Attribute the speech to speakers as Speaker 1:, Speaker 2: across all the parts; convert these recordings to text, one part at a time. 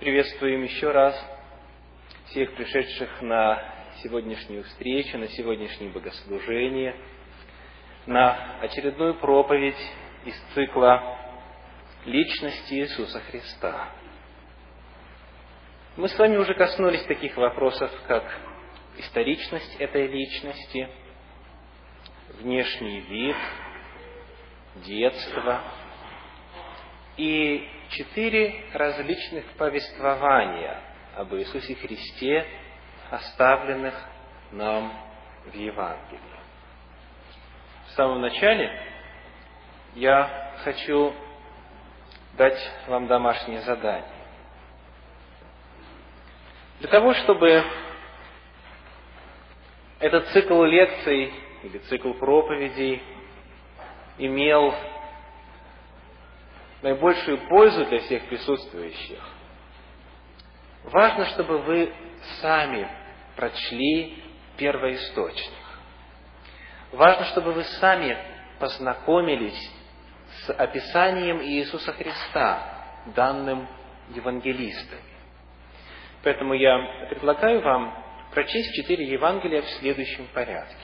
Speaker 1: Приветствуем еще раз всех пришедших на сегодняшнюю встречу, на сегодняшнее богослужение, на очередную проповедь из цикла личности Иисуса Христа. Мы с вами уже коснулись таких вопросов, как историчность этой личности, внешний вид, детство и четыре различных повествования об Иисусе Христе, оставленных нам в Евангелии. В самом начале я хочу дать вам домашнее задание. Для того, чтобы этот цикл лекций или цикл проповедей имел наибольшую пользу для всех присутствующих, важно, чтобы вы сами прочли первоисточник. Важно, чтобы вы сами познакомились с описанием Иисуса Христа, данным евангелистами. Поэтому я предлагаю вам прочесть четыре Евангелия в следующем порядке.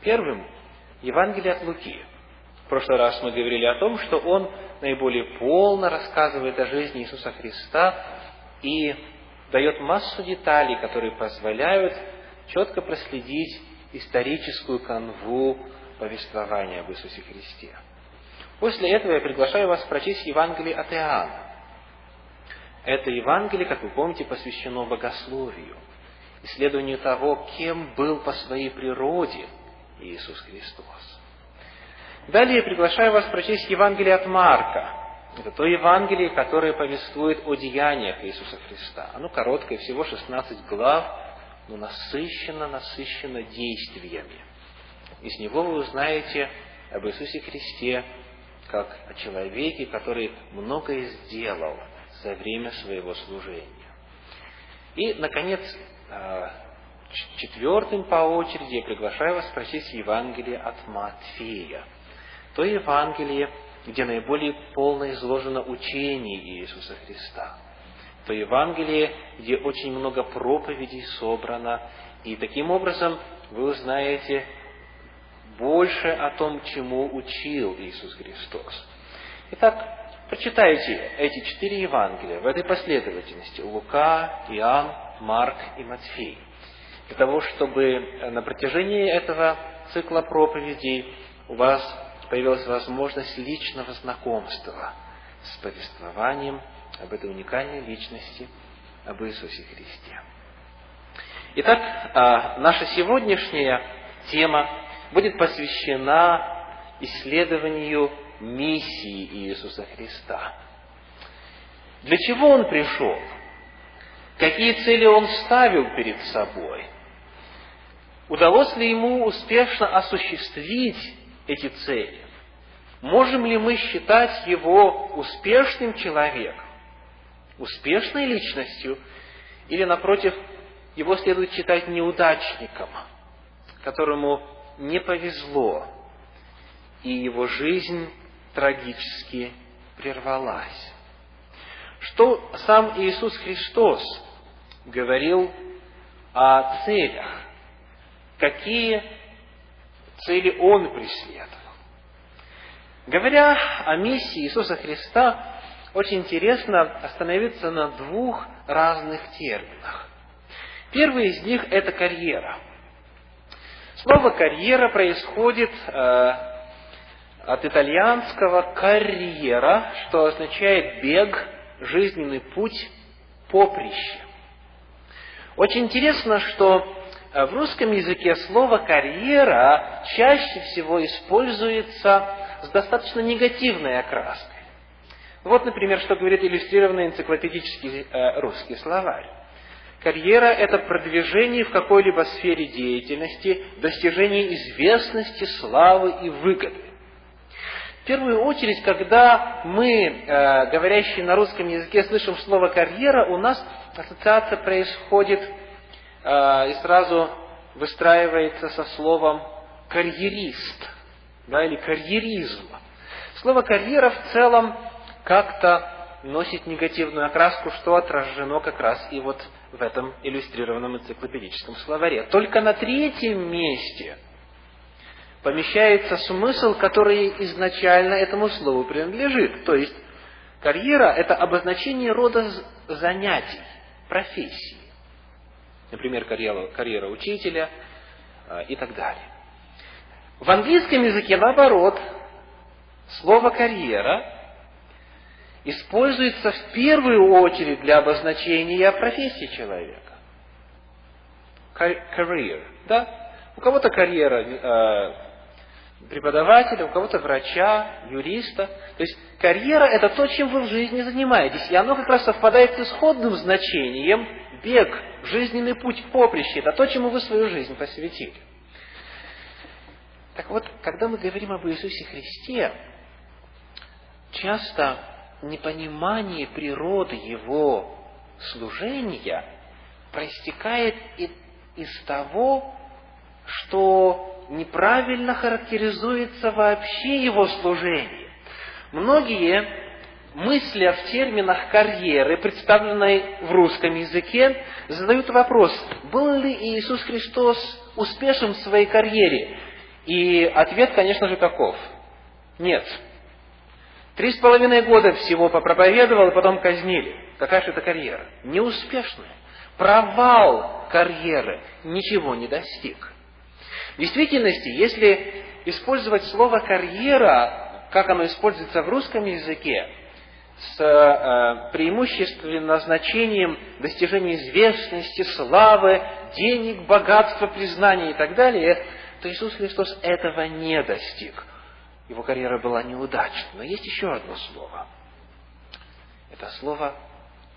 Speaker 1: Первым – Евангелие от Луки. В прошлый раз мы говорили о том, что он наиболее полно рассказывает о жизни Иисуса Христа и дает массу деталей, которые позволяют четко проследить историческую канву повествования об Иисусе Христе. После этого я приглашаю вас прочесть Евангелие от Иоанна. Это Евангелие, как вы помните, посвящено богословию, исследованию того, кем был по своей природе Иисус Христос. Далее приглашаю вас прочесть Евангелие от Марка. Это то Евангелие, которое повествует о деяниях Иисуса Христа. Оно короткое, всего 16 глав, но насыщенно, насыщенно действиями. Из него вы узнаете об Иисусе Христе, как о человеке, который многое сделал за время своего служения. И, наконец, а, четвертым по очереди я приглашаю вас прочесть Евангелие от Матфея. То Евангелие, где наиболее полно изложено учение Иисуса Христа. То Евангелие, где очень много проповедей собрано, и таким образом вы узнаете больше о том, чему учил Иисус Христос. Итак, прочитайте эти четыре Евангелия в этой последовательности. Лука, Иоанн, Марк и Матфей. Для того, чтобы на протяжении этого цикла проповедей у вас появилась возможность личного знакомства с повествованием об этой уникальной личности, об Иисусе Христе. Итак, а, наша сегодняшняя тема будет посвящена исследованию миссии Иисуса Христа. Для чего Он пришел? Какие цели Он ставил перед собой? Удалось ли Ему успешно осуществить эти цели? Можем ли мы считать Его успешным человеком, успешной личностью, или, напротив, Его следует считать неудачником, которому не повезло, и его жизнь трагически прервалась. Что сам Иисус Христос говорил о целях? Какие цели Он преследовал? Говоря о миссии Иисуса Христа, очень интересно остановиться на двух разных терминах. Первый из них – это карьера – Слово «карьера» происходит э, от итальянского «карьера», что означает бег, жизненный путь, поприще. Очень интересно, что в русском языке слово «карьера» чаще всего используется с достаточно негативной окраской. Вот, например, что говорит иллюстрированный энциклопедический э, русский словарь. Карьера – это продвижение в какой-либо сфере деятельности, достижение известности, славы и выгоды. В первую очередь, когда мы, э, говорящие на русском языке, слышим слово «карьера», у нас ассоциация происходит э, и сразу выстраивается со словом «карьерист» да, или «карьеризм». Слово «карьера» в целом как-то носит негативную окраску, что отражено как раз и вот в этом иллюстрированном энциклопедическом словаре. Только на третьем месте помещается смысл, который изначально этому слову принадлежит. То есть, карьера – это обозначение рода занятий, профессии. Например, карьера, карьера учителя э, и так далее. В английском языке, наоборот, слово «карьера» используется в первую очередь для обозначения профессии человека. Career, да? У кого-то карьера э, преподавателя, у кого-то врача, юриста. То есть карьера – это то, чем вы в жизни занимаетесь. И оно как раз совпадает с исходным значением бег, жизненный путь, поприще. Это то, чему вы свою жизнь посвятили. Так вот, когда мы говорим об Иисусе Христе, часто непонимание природы его служения проистекает из того, что неправильно характеризуется вообще его служение. Многие, мысля в терминах карьеры, представленной в русском языке, задают вопрос, был ли Иисус Христос успешен в своей карьере? И ответ, конечно же, таков. Нет. Три с половиной года всего попроповедовал, и потом казнили. Какая же это карьера? Неуспешная. Провал карьеры. Ничего не достиг. В действительности, если использовать слово «карьера», как оно используется в русском языке, с э, преимущественным значением достижения известности, славы, денег, богатства, признания и так далее, то Иисус Христос этого не достиг его карьера была неудачной. Но есть еще одно слово. Это слово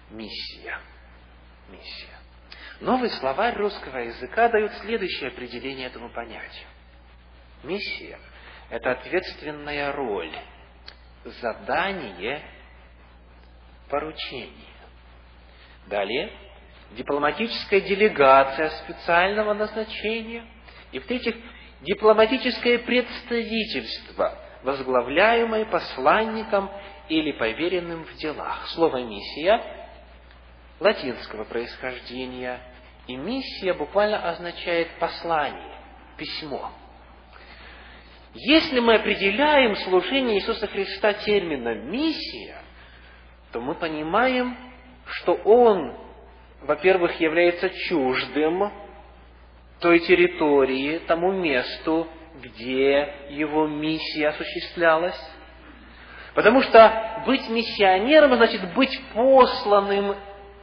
Speaker 1: «миссия». Миссия. Новый словарь русского языка дает следующее определение этому понятию. Миссия – это ответственная роль, задание, поручение. Далее – дипломатическая делегация специального назначения. И в-третьих, дипломатическое представительство, возглавляемое посланником или поверенным в делах. Слово «миссия» латинского происхождения, и миссия буквально означает послание, письмо. Если мы определяем служение Иисуса Христа термином «миссия», то мы понимаем, что Он, во-первых, является чуждым той территории, тому месту, где его миссия осуществлялась. Потому что быть миссионером значит быть посланным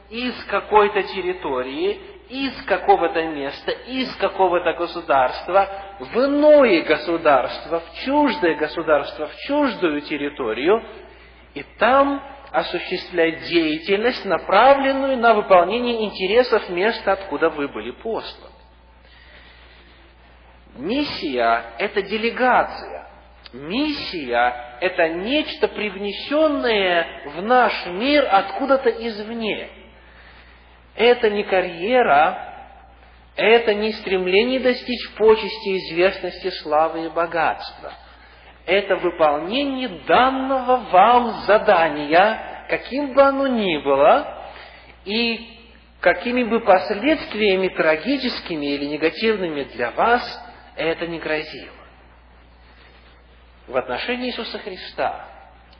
Speaker 1: из какой-то территории, из какого-то места, из какого-то государства в иное государство, в чуждое государство, в чуждую территорию, и там осуществлять деятельность, направленную на выполнение интересов места, откуда вы были посланы. Миссия – это делегация. Миссия – это нечто привнесенное в наш мир откуда-то извне. Это не карьера, это не стремление достичь почести, известности, славы и богатства. Это выполнение данного вам задания, каким бы оно ни было, и какими бы последствиями трагическими или негативными для вас это не грозило. В отношении Иисуса Христа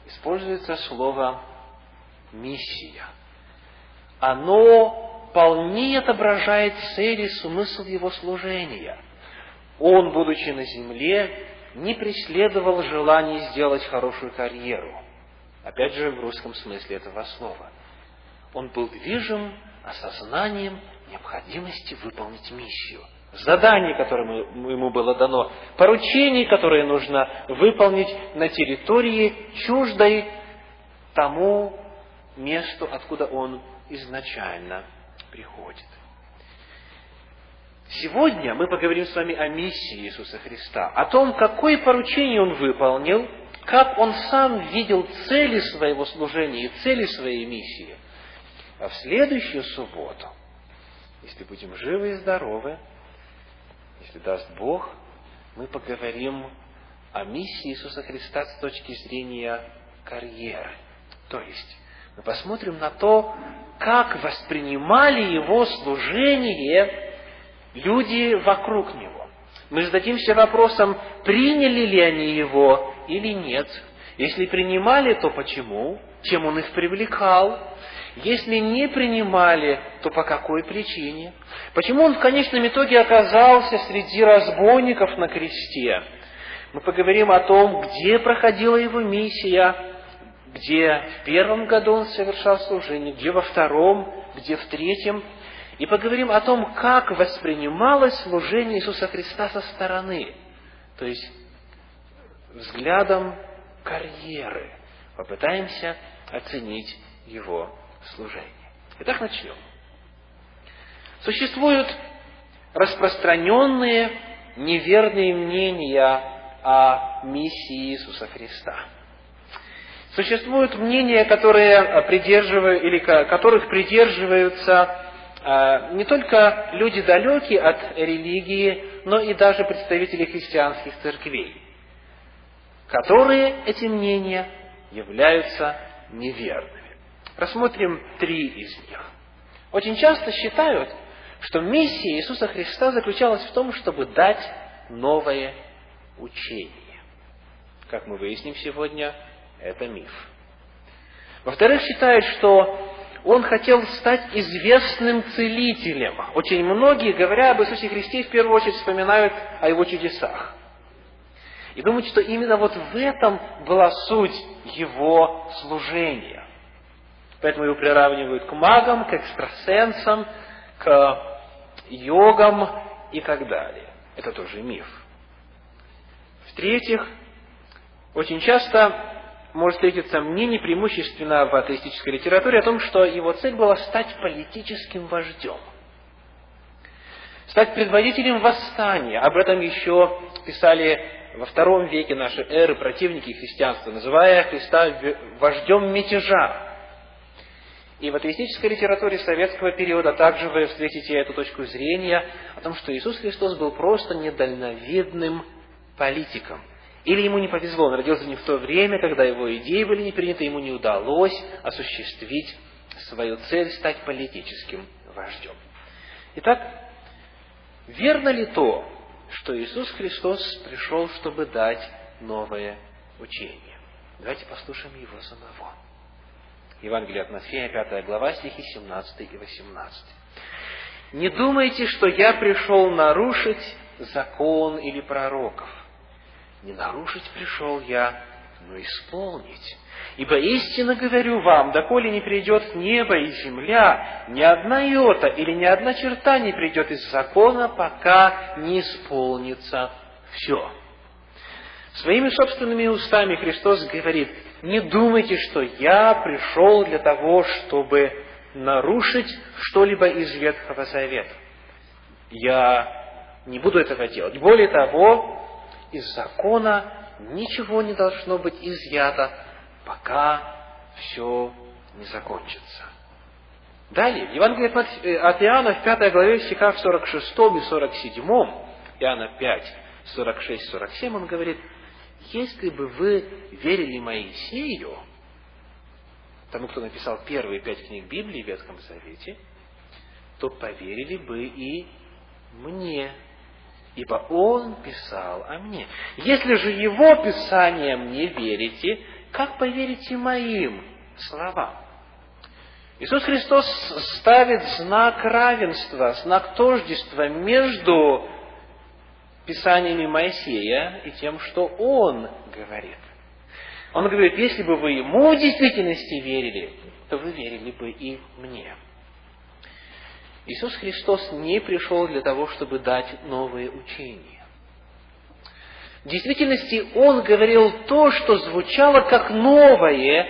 Speaker 1: используется слово «миссия». Оно вполне отображает цель и смысл его служения. Он, будучи на земле, не преследовал желание сделать хорошую карьеру. Опять же, в русском смысле этого слова. Он был движим осознанием необходимости выполнить миссию – задание, которое ему было дано, поручение, которое нужно выполнить на территории чуждой тому месту, откуда он изначально приходит. Сегодня мы поговорим с вами о миссии Иисуса Христа, о том, какое поручение Он выполнил, как Он сам видел цели своего служения и цели своей миссии. А в следующую субботу, если будем живы и здоровы, если даст Бог, мы поговорим о миссии Иисуса Христа с точки зрения карьеры. То есть, мы посмотрим на то, как воспринимали его служение люди вокруг него. Мы зададимся вопросом, приняли ли они его или нет. Если принимали, то почему? Чем он их привлекал? Если не принимали, то по какой причине? Почему он в конечном итоге оказался среди разбойников на кресте? Мы поговорим о том, где проходила его миссия, где в первом году он совершал служение, где во втором, где в третьем. И поговорим о том, как воспринималось служение Иисуса Христа со стороны, то есть взглядом карьеры. Попытаемся оценить его служение. Итак, начнем. Существуют распространенные неверные мнения о миссии Иисуса Христа. Существуют мнения, которые придерживают, или которых придерживаются не только люди далекие от религии, но и даже представители христианских церквей, которые эти мнения являются неверными. Рассмотрим три из них. Очень часто считают, что миссия Иисуса Христа заключалась в том, чтобы дать новое учение. Как мы выясним сегодня, это миф. Во-вторых, считают, что он хотел стать известным целителем. Очень многие, говоря об Иисусе Христе, в первую очередь вспоминают о его чудесах. И думают, что именно вот в этом была суть его служения. Поэтому его приравнивают к магам, к экстрасенсам, к йогам и так далее. Это тоже миф. В-третьих, очень часто может встретиться мнение преимущественно в атеистической литературе о том, что его цель была стать политическим вождем. Стать предводителем восстания. Об этом еще писали во втором веке нашей эры противники христианства, называя Христа вождем мятежа. И в атеистической литературе советского периода также вы встретите эту точку зрения о том, что Иисус Христос был просто недальновидным политиком. Или ему не повезло, он родился не в то время, когда его идеи были не приняты, ему не удалось осуществить свою цель стать политическим вождем. Итак, верно ли то, что Иисус Христос пришел, чтобы дать новое учение? Давайте послушаем Его самого. Евангелие от Матфея, 5 глава, стихи 17 и 18. «Не думайте, что я пришел нарушить закон или пророков. Не нарушить пришел я, но исполнить. Ибо истинно говорю вам, доколе не придет небо и земля, ни одна йота или ни одна черта не придет из закона, пока не исполнится все. Своими собственными устами Христос говорит, не думайте, что я пришел для того, чтобы нарушить что-либо из Ветхого Завета. Я не буду этого делать. Более того, из закона ничего не должно быть изъято, пока все не закончится. Далее, в Евангелии от Иоанна в 5 главе стихах 46 и 47, Иоанна 5, 46-47, он говорит, если бы вы верили Моисею, тому, кто написал первые пять книг Библии в Ветхом Завете, то поверили бы и мне, ибо он писал о мне. Если же его писанием не верите, как поверите моим словам? Иисус Христос ставит знак равенства, знак тождества между писаниями Моисея и тем, что он говорит. Он говорит, если бы вы ему в действительности верили, то вы верили бы и мне. Иисус Христос не пришел для того, чтобы дать новые учения. В действительности Он говорил то, что звучало как новое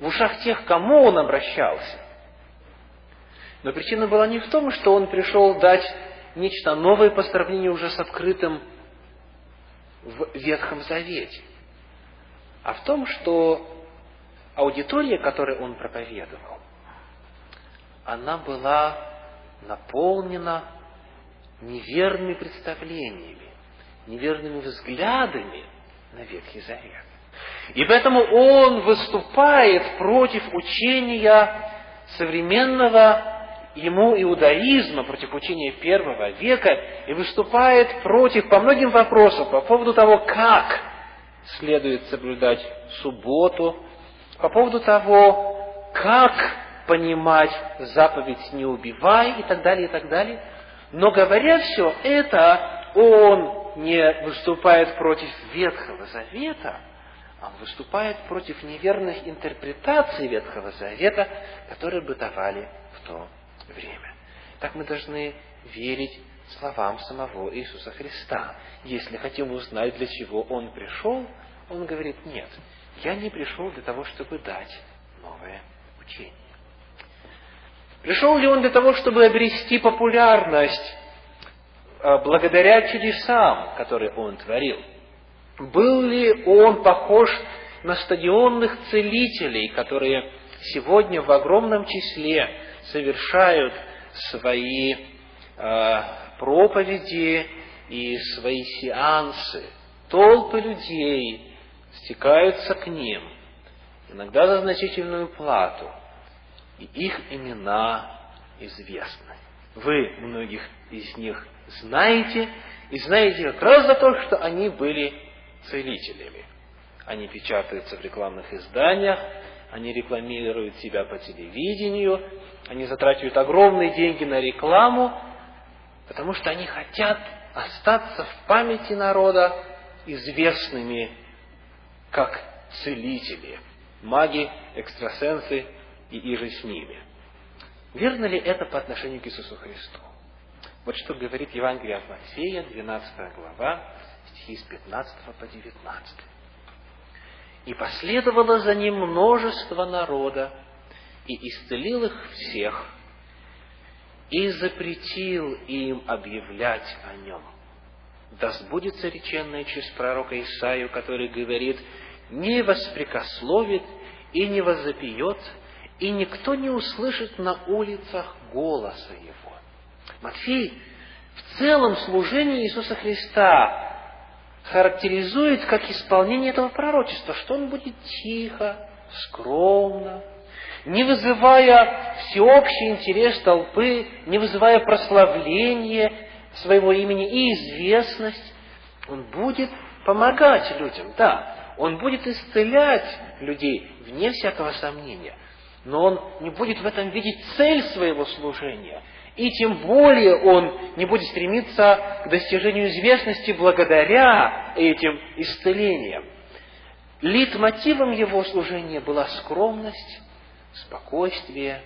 Speaker 1: в ушах тех, к кому Он обращался. Но причина была не в том, что Он пришел дать нечто новое по сравнению уже с открытым в Ветхом Завете, а в том, что аудитория, которой он проповедовал, она была наполнена неверными представлениями, неверными взглядами на Ветхий Завет. И поэтому он выступает против учения современного ему иудаизма, против учения первого века, и выступает против по многим вопросам, по поводу того, как следует соблюдать субботу, по поводу того, как понимать заповедь «не убивай» и так далее, и так далее. Но говоря все это, он не выступает против Ветхого Завета, он выступает против неверных интерпретаций Ветхого Завета, которые бытовали в то время. Так мы должны верить словам самого Иисуса Христа. Если хотим узнать, для чего Он пришел, Он говорит, нет, я не пришел для того, чтобы дать новое учение. Пришел ли Он для того, чтобы обрести популярность а, благодаря чудесам, которые Он творил? Был ли Он похож на стадионных целителей, которые сегодня в огромном числе совершают свои э, проповеди и свои сеансы. Толпы людей стекаются к ним, иногда за значительную плату, и их имена известны. Вы многих из них знаете, и знаете как раз за то, что они были целителями. Они печатаются в рекламных изданиях, они рекламируют себя по телевидению, они затрачивают огромные деньги на рекламу, потому что они хотят остаться в памяти народа известными как целители, маги, экстрасенсы и иже с ними. Верно ли это по отношению к Иисусу Христу? Вот что говорит Евангелие от Матфея, 12 глава, стихи с 15 по 19. И последовало за ним множество народа, и исцелил их всех, и запретил им объявлять о нем. Да сбудется реченное через пророка Исаию, который говорит, не воспрекословит и не возопьет, и никто не услышит на улицах голоса его. Матфей в целом служение Иисуса Христа характеризует как исполнение этого пророчества, что он будет тихо, скромно, не вызывая всеобщий интерес толпы, не вызывая прославление своего имени и известность, он будет помогать людям, да, он будет исцелять людей, вне всякого сомнения, но он не будет в этом видеть цель своего служения – и тем более он не будет стремиться к достижению известности благодаря этим исцелениям. Лид-мотивом его служения была скромность, спокойствие,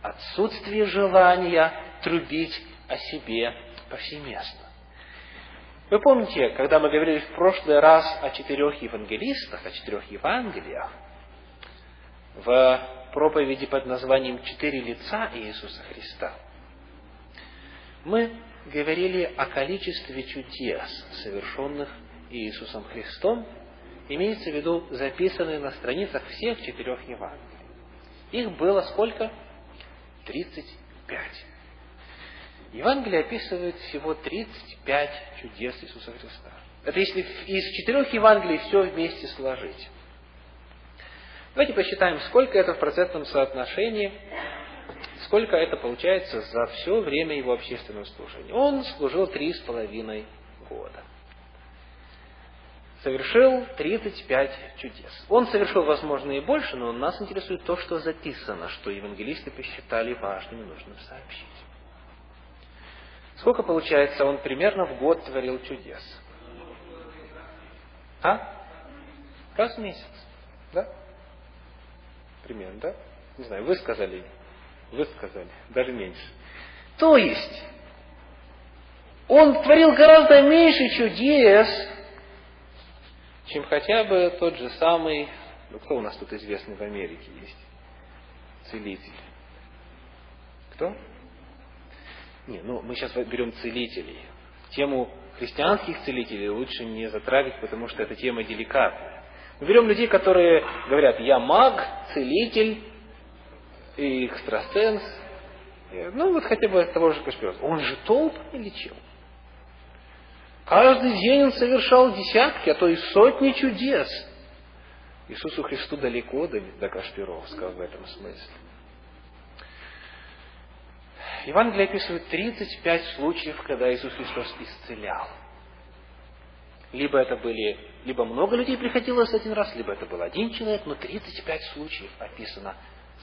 Speaker 1: отсутствие желания трубить о себе повсеместно. Вы помните, когда мы говорили в прошлый раз о четырех евангелистах, о четырех Евангелиях, в проповеди под названием «Четыре лица Иисуса Христа», мы говорили о количестве чудес, совершенных Иисусом Христом, имеется в виду записанные на страницах всех четырех Евангелий. Их было сколько? Тридцать пять. Евангелие описывает всего 35 чудес Иисуса Христа. Это если из четырех Евангелий все вместе сложить. Давайте посчитаем, сколько это в процентном соотношении сколько это получается за все время его общественного служения. Он служил три с половиной года. Совершил 35 чудес. Он совершил, возможно, и больше, но нас интересует то, что записано, что евангелисты посчитали важным и нужным сообщить. Сколько, получается, он примерно в год творил чудес? А? Раз в месяц. Да? Примерно, да? Не знаю, вы сказали вы сказали, даже меньше. То есть, он творил гораздо меньше чудес, чем хотя бы тот же самый, ну кто у нас тут известный в Америке есть? Целитель. Кто? Не, ну мы сейчас берем целителей. Тему христианских целителей лучше не затрагивать, потому что эта тема деликатная. Мы берем людей, которые говорят, я маг, целитель, экстрасенс, ну вот хотя бы от того же Кашпирова. Он же толпами лечил. Каждый день он совершал десятки, а то и сотни чудес. Иисусу Христу далеко до, до Кашпировского в этом смысле. Евангелие описывает 35 случаев, когда Иисус Христос исцелял. Либо это были, либо много людей приходилось один раз, либо это был один человек, но 35 случаев описано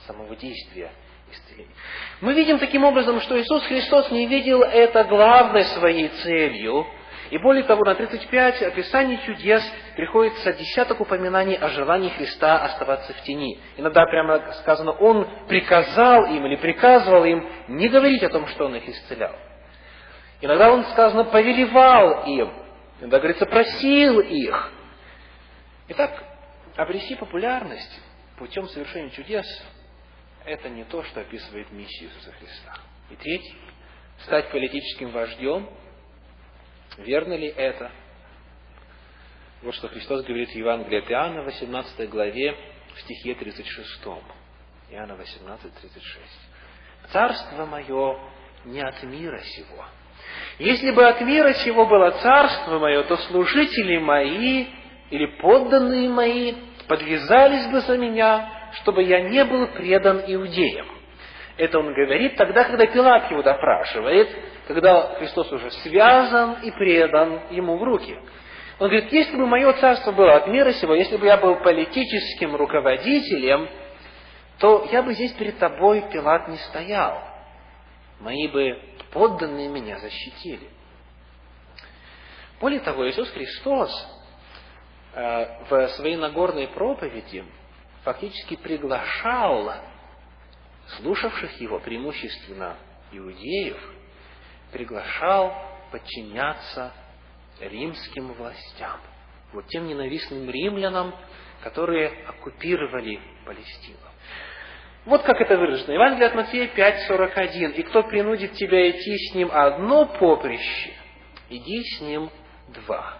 Speaker 1: самого действия исцеления. Мы видим таким образом, что Иисус Христос не видел это главной своей целью, и более того, на 35 описаний чудес приходится десяток упоминаний о желании Христа оставаться в тени. Иногда прямо сказано, Он приказал им или приказывал им не говорить о том, что Он их исцелял. Иногда Он, сказано, повелевал им. Иногда, говорится, просил их. Итак, обрести популярность путем совершения чудес – это не то, что описывает миссию Иисуса Христа. И третий – стать политическим вождем – Верно ли это? Вот что Христос говорит в Евангелии от Иоанна, 18 главе, в стихе 36. Иоанна 18, 36. «Царство мое не от мира сего. Если бы от мира сего было царство мое, то служители мои или подданные мои подвязались бы за меня, чтобы я не был предан иудеям». Это он говорит тогда, когда Пилат его допрашивает, когда Христос уже связан и предан ему в руки. Он говорит, если бы мое царство было от мира сего, если бы я был политическим руководителем, то я бы здесь перед тобой, Пилат, не стоял. Мои бы подданные меня защитили. Более того, Иисус Христос э, в своей Нагорной проповеди фактически приглашал слушавших его, преимущественно иудеев, приглашал подчиняться римским властям, вот тем ненавистным римлянам, которые оккупировали Палестину. Вот как это выражено. Евангелие от Матфея 5.41. «И кто принудит тебя идти с ним одно поприще, иди с ним два».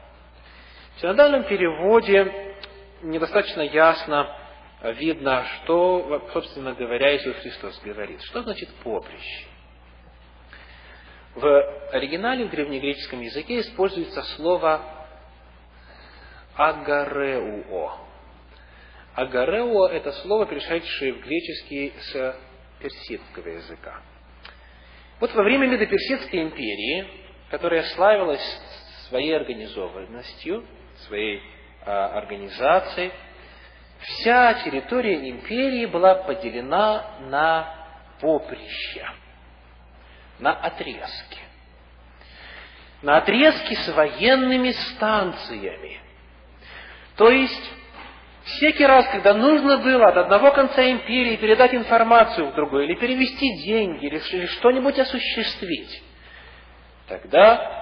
Speaker 1: В синодальном переводе недостаточно ясно видно, что, собственно говоря, Иисус Христос говорит. Что значит поприще? В оригинале, в древнегреческом языке используется слово агареуо. Агареуо – это слово, перешедшее в греческий с персидского языка. Вот во время Медоперсидской империи, которая славилась своей организованностью, своей а, организацией, вся территория империи была поделена на поприща на отрезке. На отрезке с военными станциями. То есть, всякий раз, когда нужно было от одного конца империи передать информацию в другой, или перевести деньги, или что-нибудь осуществить, тогда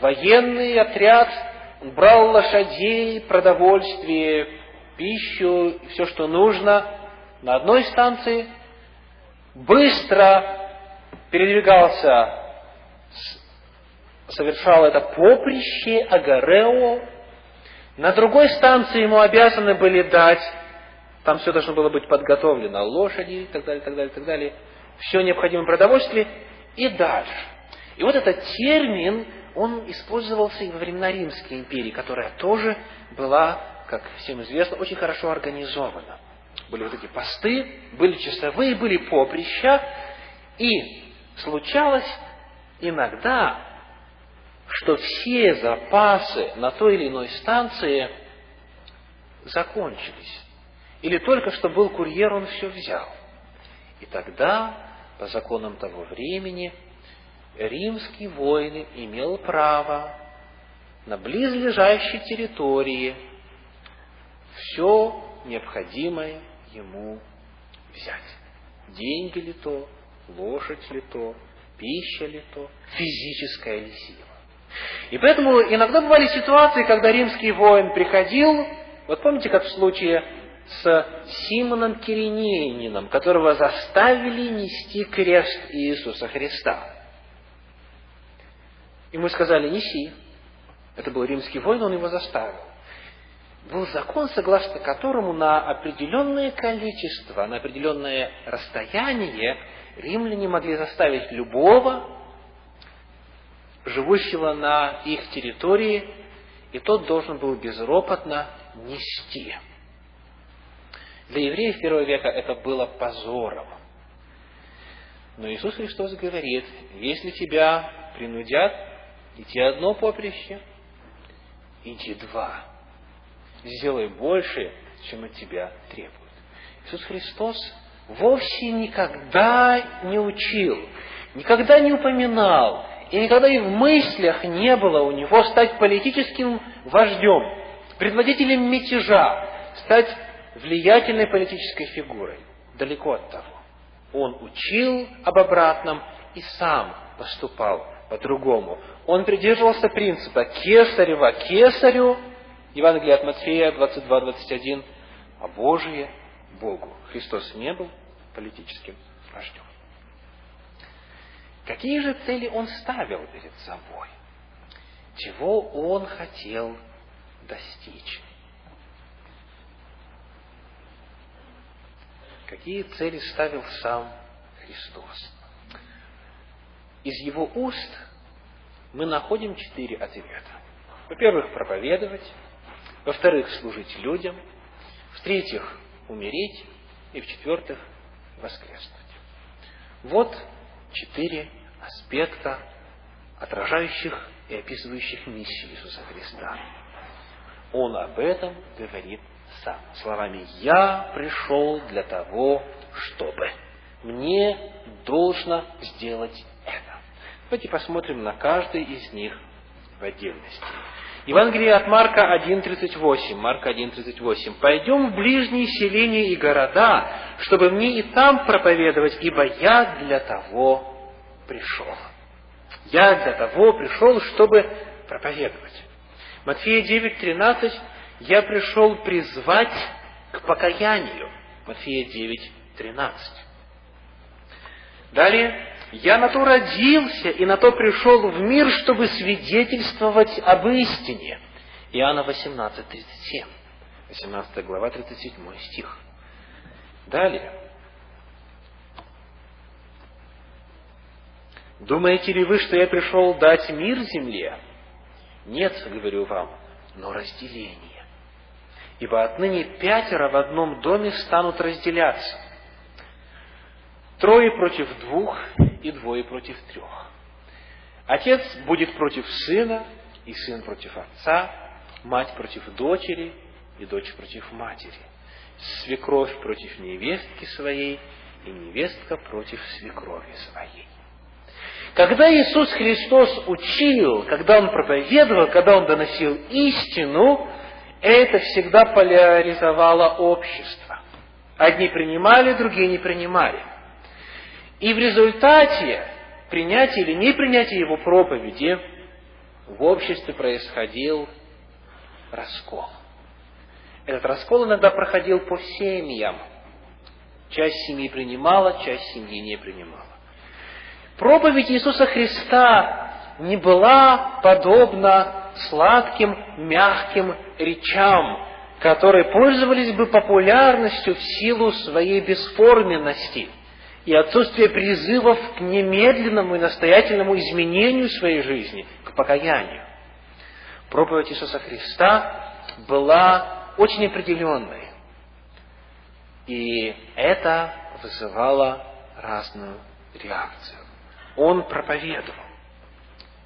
Speaker 1: военный отряд брал лошадей, продовольствие, пищу, все, что нужно, на одной станции, быстро передвигался, совершал это поприще Агарео. На другой станции ему обязаны были дать, там все должно было быть подготовлено, лошади и так далее, так далее, так далее, все необходимое продовольствие и дальше. И вот этот термин, он использовался и во времена Римской империи, которая тоже была, как всем известно, очень хорошо организована. Были вот эти посты, были часовые, были поприща, и случалось иногда, что все запасы на той или иной станции закончились. Или только что был курьер, он все взял. И тогда, по законам того времени, римский воин имел право на близлежащей территории все необходимое ему взять. Деньги ли то, лошадь ли то, пища ли то, физическая ли сила. И поэтому иногда бывали ситуации, когда римский воин приходил, вот помните, как в случае с Симоном Киринеянином, которого заставили нести крест Иисуса Христа. И мы сказали, неси. Это был римский воин, он его заставил. Был закон, согласно которому на определенное количество, на определенное расстояние римляне могли заставить любого, живущего на их территории, и тот должен был безропотно нести. Для евреев первого века это было позором. Но Иисус Христос говорит, если тебя принудят идти одно поприще, иди два. Сделай больше, чем от тебя требуют. Иисус Христос вовсе никогда не учил, никогда не упоминал, и никогда и в мыслях не было у него стать политическим вождем, предводителем мятежа, стать влиятельной политической фигурой. Далеко от того. Он учил об обратном и сам поступал по-другому. Он придерживался принципа «кесарева кесарю», Евангелие от Матфея 22-21, а Божие Богу. Христос не был политическим вождем. Какие же цели он ставил перед собой? Чего он хотел достичь? Какие цели ставил сам Христос? Из его уст мы находим четыре ответа. Во-первых, проповедовать. Во-вторых, служить людям. В-третьих, умереть. И в-четвертых, воскреснуть. Вот четыре аспекта, отражающих и описывающих миссию Иисуса Христа. Он об этом говорит сам. Словами «Я пришел для того, чтобы». Мне должно сделать это. Давайте посмотрим на каждый из них в отдельности. Евангелие от Марка 1.38. Марка 1.38. «Пойдем в ближние селения и города, чтобы мне и там проповедовать, ибо я для того пришел». Я для того пришел, чтобы проповедовать. Матфея 9.13. «Я пришел призвать к покаянию». Матфея 9.13. Далее, я на то родился и на то пришел в мир, чтобы свидетельствовать об истине. Иоанна 18, 37. 18 глава, 37 стих. Далее. Думаете ли вы, что я пришел дать мир земле? Нет, говорю вам, но разделение. Ибо отныне пятеро в одном доме станут разделяться. Трое против двух и двое против трех. Отец будет против сына, и сын против отца, мать против дочери, и дочь против матери. Свекровь против невестки своей, и невестка против свекрови своей. Когда Иисус Христос учил, когда Он проповедовал, когда Он доносил истину, это всегда поляризовало общество. Одни принимали, другие не принимали. И в результате принятия или непринятия его проповеди в обществе происходил раскол. Этот раскол иногда проходил по семьям. Часть семьи принимала, часть семьи не принимала. Проповедь Иисуса Христа не была подобна сладким, мягким речам, которые пользовались бы популярностью в силу своей бесформенности – и отсутствие призывов к немедленному и настоятельному изменению своей жизни, к покаянию. Проповедь Иисуса Христа была очень определенной. И это вызывало разную реакцию. Он проповедовал.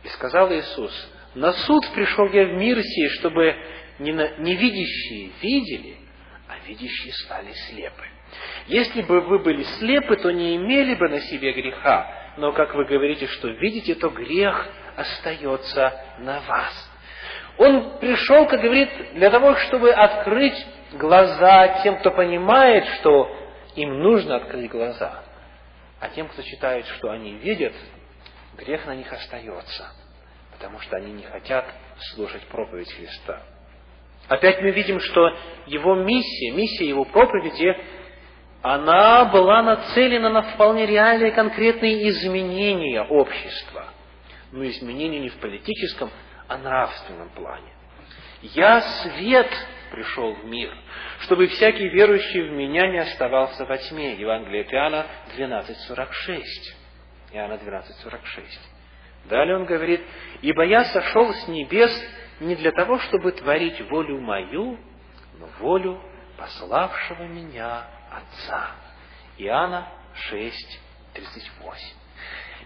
Speaker 1: И сказал Иисус, на суд пришел я в мир сей, чтобы невидящие видели, видящие стали слепы. Если бы вы были слепы, то не имели бы на себе греха. Но, как вы говорите, что видите, то грех остается на вас. Он пришел, как говорит, для того, чтобы открыть глаза тем, кто понимает, что им нужно открыть глаза. А тем, кто считает, что они видят, грех на них остается, потому что они не хотят слушать проповедь Христа. Опять мы видим, что его миссия, миссия его проповеди она была нацелена на вполне реальные конкретные изменения общества. Но изменения не в политическом, а нравственном плане. «Я свет пришел в мир, чтобы всякий верующий в меня не оставался во тьме». Евангелие Иоанна 12.46. Иоанна 12.46. Далее он говорит, «Ибо я сошел с небес не для того, чтобы творить волю мою, но волю пославшего меня Отца. Иоанна 6, 38.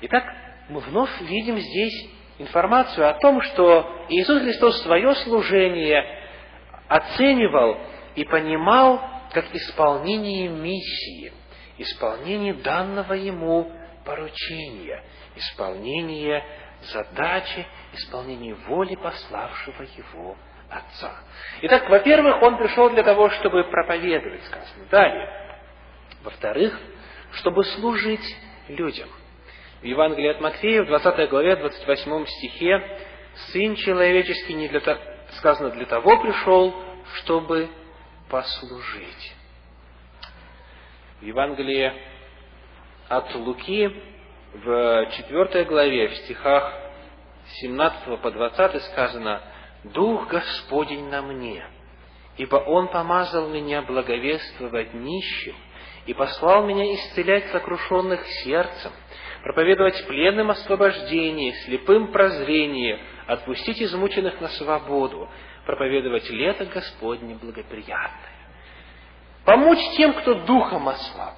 Speaker 1: Итак, мы вновь видим здесь информацию о том, что Иисус Христос свое служение оценивал и понимал как исполнение миссии, исполнение данного Ему поручения, исполнение задачи, исполнение воли пославшего Его Отца. Итак, во-первых, Он пришел для того, чтобы проповедовать, сказано. Далее. Во-вторых, чтобы служить людям. В Евангелии от Матфея, в 20 главе, 28 стихе, «Сын человеческий не для того, сказано, для того пришел, чтобы послужить». В Евангелии от Луки, в 4 главе, в стихах 17 по 20 сказано, «Дух Господень на мне, ибо Он помазал меня благовествовать нищим, и послал меня исцелять сокрушенных сердцем, проповедовать пленным освобождение, слепым прозрение, отпустить измученных на свободу, проповедовать лето Господне благоприятное. Помочь тем, кто духом ослаб,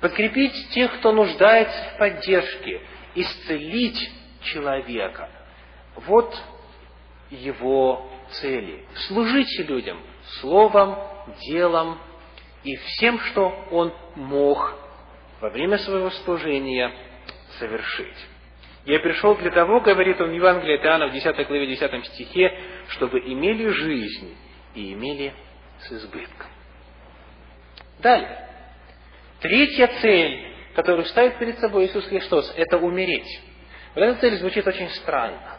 Speaker 1: подкрепить тех, кто нуждается в поддержке, исцелить человека. Вот его цели. Служить людям словом, делом и всем, что он мог во время своего служения совершить. «Я пришел для того, — говорит он в Евангелии от Иоанна в 10 главе 10 стихе, — чтобы имели жизнь и имели с избытком». Далее. Третья цель, которую ставит перед собой Иисус Христос, это умереть. Вот эта цель звучит очень странно.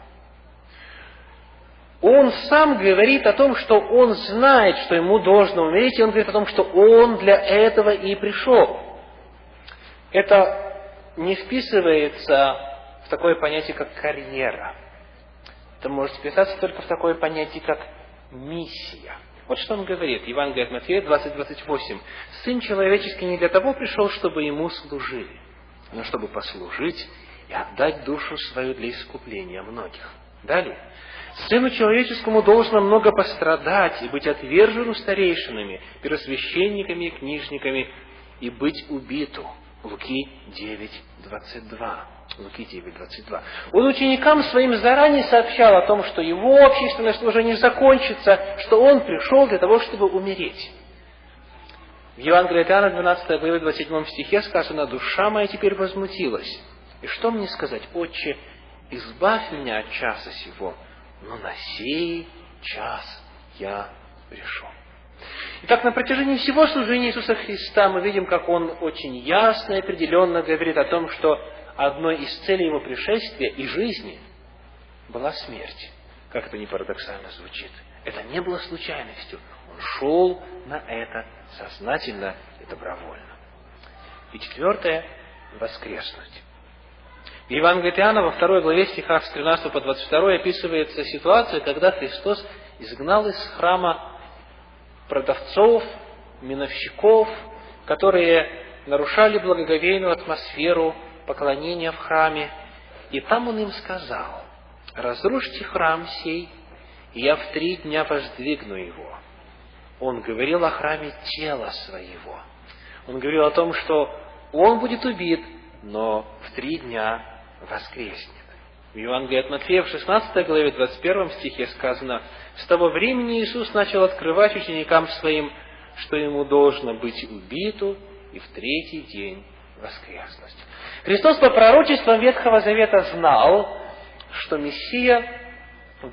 Speaker 1: Он сам говорит о том, что он знает, что ему должно умереть, и он говорит о том, что он для этого и пришел. Это не вписывается в такое понятие, как карьера. Это может вписаться только в такое понятие, как миссия. Вот что он говорит, Евангелие от Матфея 20:28. «Сын человеческий не для того пришел, чтобы ему служили, но чтобы послужить и отдать душу свою для искупления многих». Далее. Сыну человеческому должно много пострадать и быть отверженным старейшинами, первосвященниками и книжниками, и быть убиту. Луки 9, 22. Луки 9, 22. Он ученикам своим заранее сообщал о том, что его общественное служение закончится, что он пришел для того, чтобы умереть. В Евангелии от Иоанна, 12 главе, 27 стихе сказано, «Душа моя теперь возмутилась. И что мне сказать, Отче, избавь меня от часа сего, но на сей час я пришел. Итак, на протяжении всего служения Иисуса Христа мы видим, как Он очень ясно и определенно говорит о том, что одной из целей Его пришествия и жизни была смерть. Как это не парадоксально звучит. Это не было случайностью. Он шел на это сознательно и добровольно. И четвертое – воскреснуть. В Евангелии Иоанна во второй главе стихах с 13 по 22 описывается ситуация, когда Христос изгнал из храма продавцов, миновщиков, которые нарушали благоговейную атмосферу поклонения в храме. И там Он им сказал, разрушьте храм сей, и я в три дня воздвигну его. Он говорил о храме тела своего. Он говорил о том, что он будет убит, но в три дня воскреснет. В Евангелии от Матфея в 16 главе 21 стихе сказано, «С того времени Иисус начал открывать ученикам своим, что ему должно быть убиту и в третий день воскреснуть». Христос по пророчествам Ветхого Завета знал, что Мессия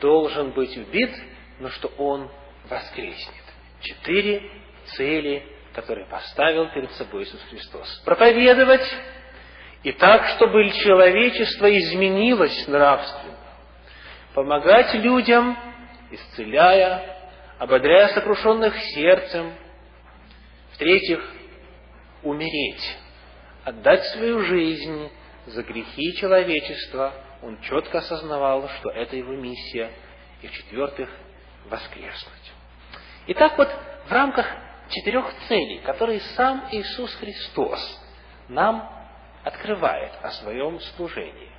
Speaker 1: должен быть убит, но что Он воскреснет. Четыре цели, которые поставил перед собой Иисус Христос. Проповедовать, и так, чтобы человечество изменилось нравственно. Помогать людям, исцеляя, ободряя сокрушенных сердцем. В-третьих, умереть, отдать свою жизнь за грехи человечества. Он четко осознавал, что это его миссия. И в-четвертых, воскреснуть. Итак, вот в рамках четырех целей, которые сам Иисус Христос нам открывает о своем служении.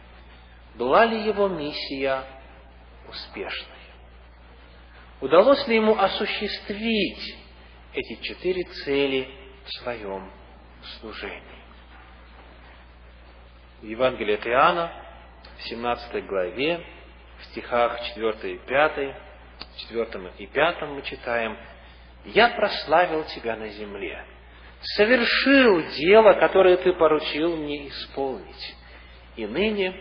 Speaker 1: Была ли его миссия успешной? Удалось ли ему осуществить эти четыре цели в своем служении. В Евангелии от Иоанна, в 17 главе, в стихах 4 и 5, в 4 и 5 мы читаем, «Я прославил Тебя на земле, совершил дело, которое Ты поручил мне исполнить. И ныне,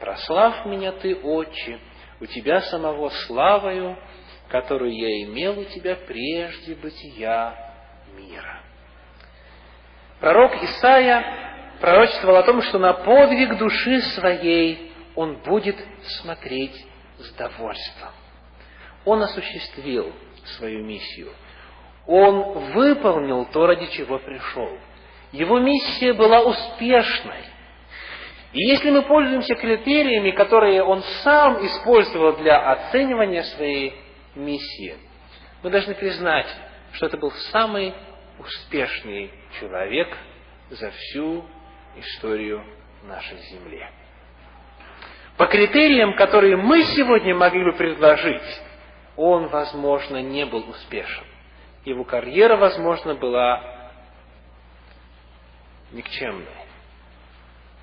Speaker 1: прослав меня Ты, Отче, у Тебя самого славою, которую я имел у Тебя прежде бытия мира». Пророк Исаия пророчествовал о том, что на подвиг души своей он будет смотреть с довольством. Он осуществил свою миссию – он выполнил то, ради чего пришел. Его миссия была успешной. И если мы пользуемся критериями, которые он сам использовал для оценивания своей миссии, мы должны признать, что это был самый успешный человек за всю историю нашей Земли. По критериям, которые мы сегодня могли бы предложить, он, возможно, не был успешен его карьера, возможно, была никчемной.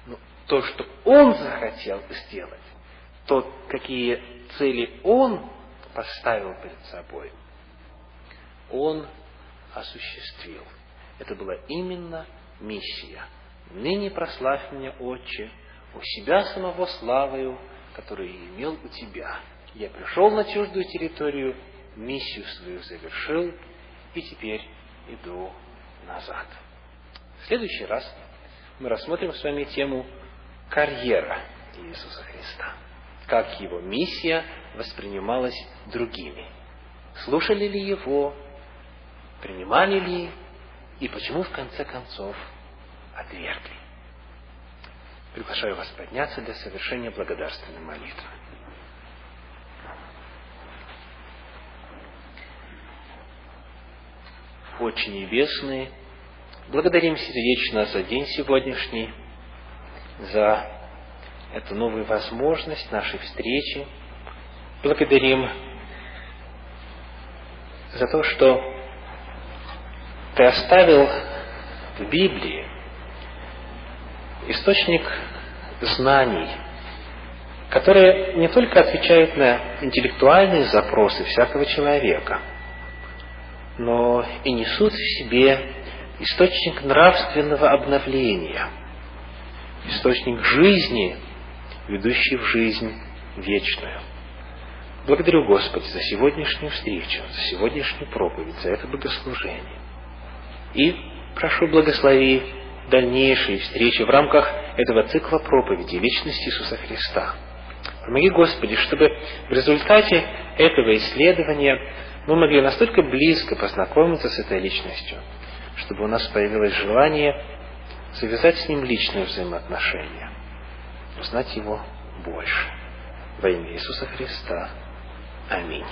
Speaker 1: Но то, что он захотел сделать, то, какие цели он поставил перед собой, он осуществил. Это была именно миссия. Ныне прославь меня, Отче, у себя самого славою, которую имел у тебя. Я пришел на чуждую территорию, миссию свою завершил, и теперь иду назад. В следующий раз мы рассмотрим с вами тему карьера Иисуса Христа. Как его миссия воспринималась другими. Слушали ли его, принимали ли и почему в конце концов отвергли. Приглашаю вас подняться для совершения благодарственной молитвы. Отче Небесный, благодарим сердечно за день сегодняшний, за эту новую возможность нашей встречи. Благодарим за то, что Ты оставил в Библии источник знаний, которые не только отвечают на интеллектуальные запросы всякого человека – но и несут в себе источник нравственного обновления, источник жизни, ведущий в жизнь вечную. Благодарю Господи за сегодняшнюю встречу, за сегодняшнюю проповедь, за это богослужение. И прошу благослови дальнейшие встречи в рамках этого цикла проповеди Вечности Иисуса Христа. Помоги, Господи, чтобы в результате этого исследования мы могли настолько близко познакомиться с этой личностью, чтобы у нас появилось желание завязать с ним личные взаимоотношения, узнать его больше. Во имя Иисуса Христа. Аминь.